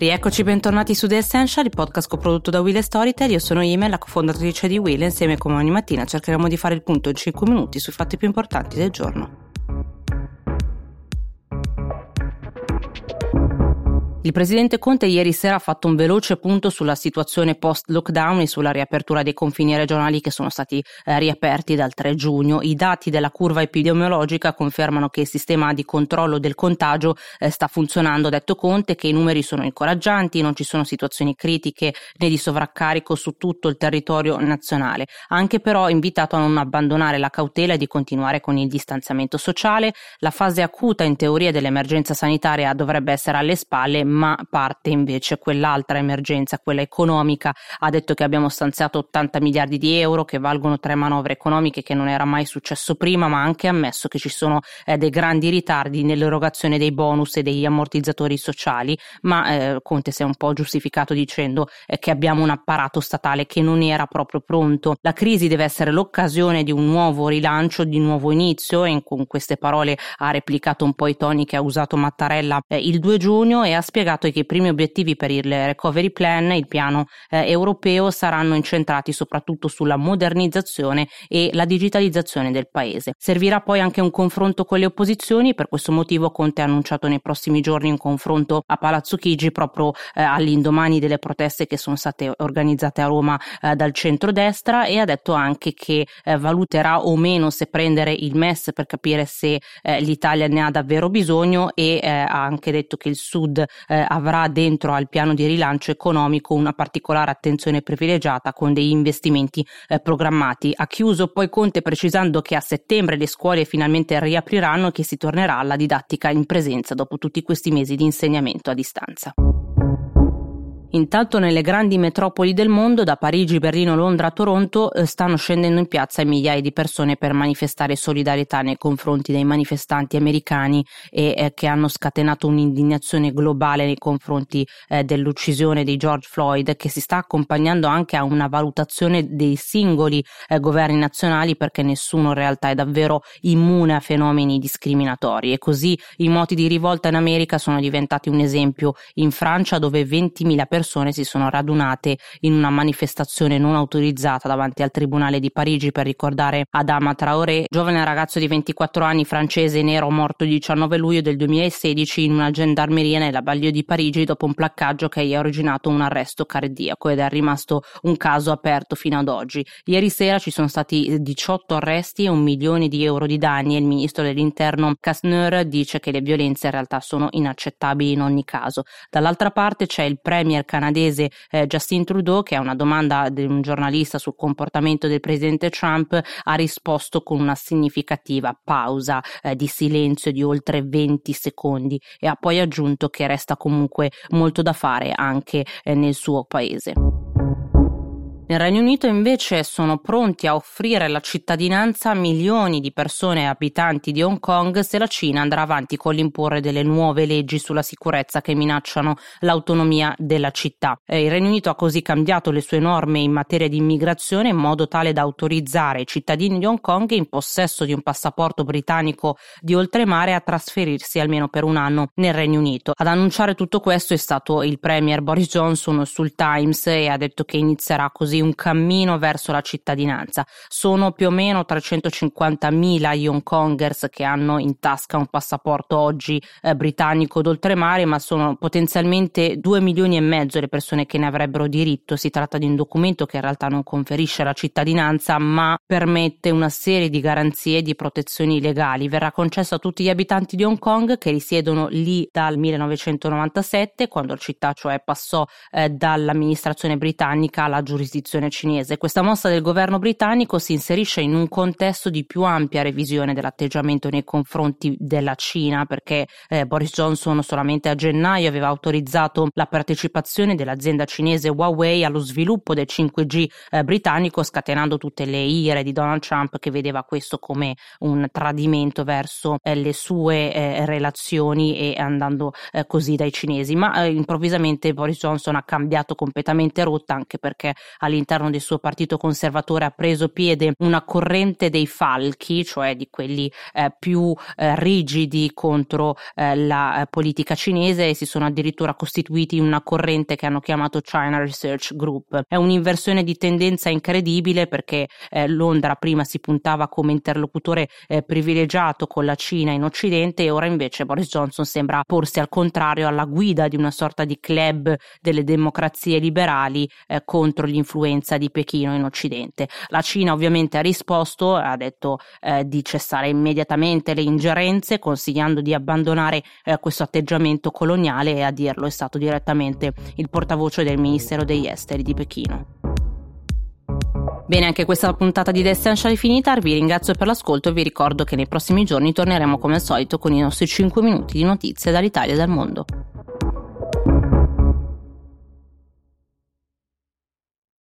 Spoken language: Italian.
Rieccoci bentornati su The Essential, il podcast coprodotto da Will e Storytel. Io sono Ime, la cofondatrice di Will e insieme come ogni mattina cercheremo di fare il punto in 5 minuti sui fatti più importanti del giorno. Il presidente Conte ieri sera ha fatto un veloce punto sulla situazione post-lockdown e sulla riapertura dei confini regionali che sono stati eh, riaperti dal 3 giugno. I dati della curva epidemiologica confermano che il sistema di controllo del contagio eh, sta funzionando, detto Conte, che i numeri sono incoraggianti, non ci sono situazioni critiche né di sovraccarico su tutto il territorio nazionale. Anche però invitato a non abbandonare la cautela e di continuare con il distanziamento sociale. La fase acuta in teoria dell'emergenza sanitaria dovrebbe essere alle spalle, ma parte invece quell'altra emergenza, quella economica. Ha detto che abbiamo stanziato 80 miliardi di euro che valgono tre manovre economiche che non era mai successo prima, ma ha anche ammesso che ci sono eh, dei grandi ritardi nell'erogazione dei bonus e degli ammortizzatori sociali, ma eh, Conte si è un po' giustificato dicendo eh, che abbiamo un apparato statale che non era proprio pronto. La crisi deve essere l'occasione di un nuovo rilancio, di un nuovo inizio e con queste parole ha replicato un po' i toni che ha usato Mattarella eh, il 2 giugno e ha spiegato spiegato che i primi obiettivi per il recovery plan, il piano eh, europeo, saranno incentrati soprattutto sulla modernizzazione e la digitalizzazione del paese. Servirà poi anche un confronto con le opposizioni, per questo motivo Conte ha annunciato nei prossimi giorni un confronto a Palazzo Chigi proprio eh, all'indomani delle proteste che sono state organizzate a Roma eh, dal centrodestra e ha detto anche che eh, valuterà o meno se prendere il MES per capire se eh, l'Italia ne ha davvero bisogno e eh, ha anche detto che il Sud eh, avrà dentro al piano di rilancio economico una particolare attenzione privilegiata con degli investimenti eh, programmati. Ha chiuso poi Conte precisando che a settembre le scuole finalmente riapriranno e che si tornerà alla didattica in presenza dopo tutti questi mesi di insegnamento a distanza. Intanto nelle grandi metropoli del mondo, da Parigi, Berlino, Londra Toronto, eh, stanno scendendo in piazza migliaia di persone per manifestare solidarietà nei confronti dei manifestanti americani e eh, che hanno scatenato un'indignazione globale nei confronti eh, dell'uccisione di George Floyd che si sta accompagnando anche a una valutazione dei singoli eh, governi nazionali perché nessuno in realtà è davvero immune a fenomeni discriminatori. E così i moti di rivolta in America sono diventati un esempio. In Francia dove 20.000 persone persone si sono radunate in una manifestazione non autorizzata davanti al Tribunale di Parigi per ricordare Adama Traoré, giovane ragazzo di 24 anni francese nero morto il 19 luglio del 2016 in una gendarmeria nella Baglio di Parigi dopo un placcaggio che gli ha originato un arresto cardiaco ed è rimasto un caso aperto fino ad oggi. Ieri sera ci sono stati 18 arresti e un milione di euro di danni e il ministro dell'interno Kastner dice che le violenze in realtà sono inaccettabili in ogni caso. Dall'altra parte c'è il premier canadese eh, Justin Trudeau, che a una domanda di un giornalista sul comportamento del presidente Trump ha risposto con una significativa pausa eh, di silenzio di oltre 20 secondi e ha poi aggiunto che resta comunque molto da fare anche eh, nel suo paese. Nel Regno Unito invece sono pronti a offrire la cittadinanza a milioni di persone abitanti di Hong Kong se la Cina andrà avanti con l'imporre delle nuove leggi sulla sicurezza che minacciano l'autonomia della città. Eh, il Regno Unito ha così cambiato le sue norme in materia di immigrazione in modo tale da autorizzare i cittadini di Hong Kong in possesso di un passaporto britannico di oltremare a trasferirsi almeno per un anno nel Regno Unito. Ad annunciare tutto questo è stato il premier Boris Johnson sul Times e ha detto che inizierà così un cammino verso la cittadinanza. Sono più o meno 350.000 gli Hong Kongers che hanno in tasca un passaporto oggi eh, britannico d'oltremare, ma sono potenzialmente 2 milioni e mezzo le persone che ne avrebbero diritto. Si tratta di un documento che in realtà non conferisce la cittadinanza, ma permette una serie di garanzie e di protezioni legali. Verrà concesso a tutti gli abitanti di Hong Kong che risiedono lì dal 1997, quando la città cioè passò eh, dall'amministrazione britannica alla giurisdizione rivoluzione cinese. Questa mossa del governo britannico si inserisce in un contesto di più ampia revisione dell'atteggiamento nei confronti della Cina, perché eh, Boris Johnson solamente a gennaio aveva autorizzato la partecipazione dell'azienda cinese Huawei allo sviluppo del 5G eh, britannico, scatenando tutte le ire di Donald Trump che vedeva questo come un tradimento verso eh, le sue eh, relazioni e andando eh, così dai cinesi. Ma eh, improvvisamente Boris Johnson ha cambiato completamente rotta anche perché all'inizio all'interno del suo partito conservatore ha preso piede una corrente dei falchi, cioè di quelli eh, più eh, rigidi contro eh, la eh, politica cinese e si sono addirittura costituiti in una corrente che hanno chiamato China Research Group. È un'inversione di tendenza incredibile perché eh, Londra prima si puntava come interlocutore eh, privilegiato con la Cina in Occidente e ora invece Boris Johnson sembra porsi al contrario alla guida di una sorta di club delle democrazie liberali contro l'influenza di Pechino in Occidente. La Cina ovviamente ha risposto, ha detto eh, di cessare immediatamente le ingerenze, consigliando di abbandonare eh, questo atteggiamento coloniale e a dirlo è stato direttamente il portavoce del Ministero degli Esteri di Pechino. Bene, anche questa puntata di The Essential è finita, vi ringrazio per l'ascolto e vi ricordo che nei prossimi giorni torneremo come al solito con i nostri 5 minuti di notizie dall'Italia e dal mondo.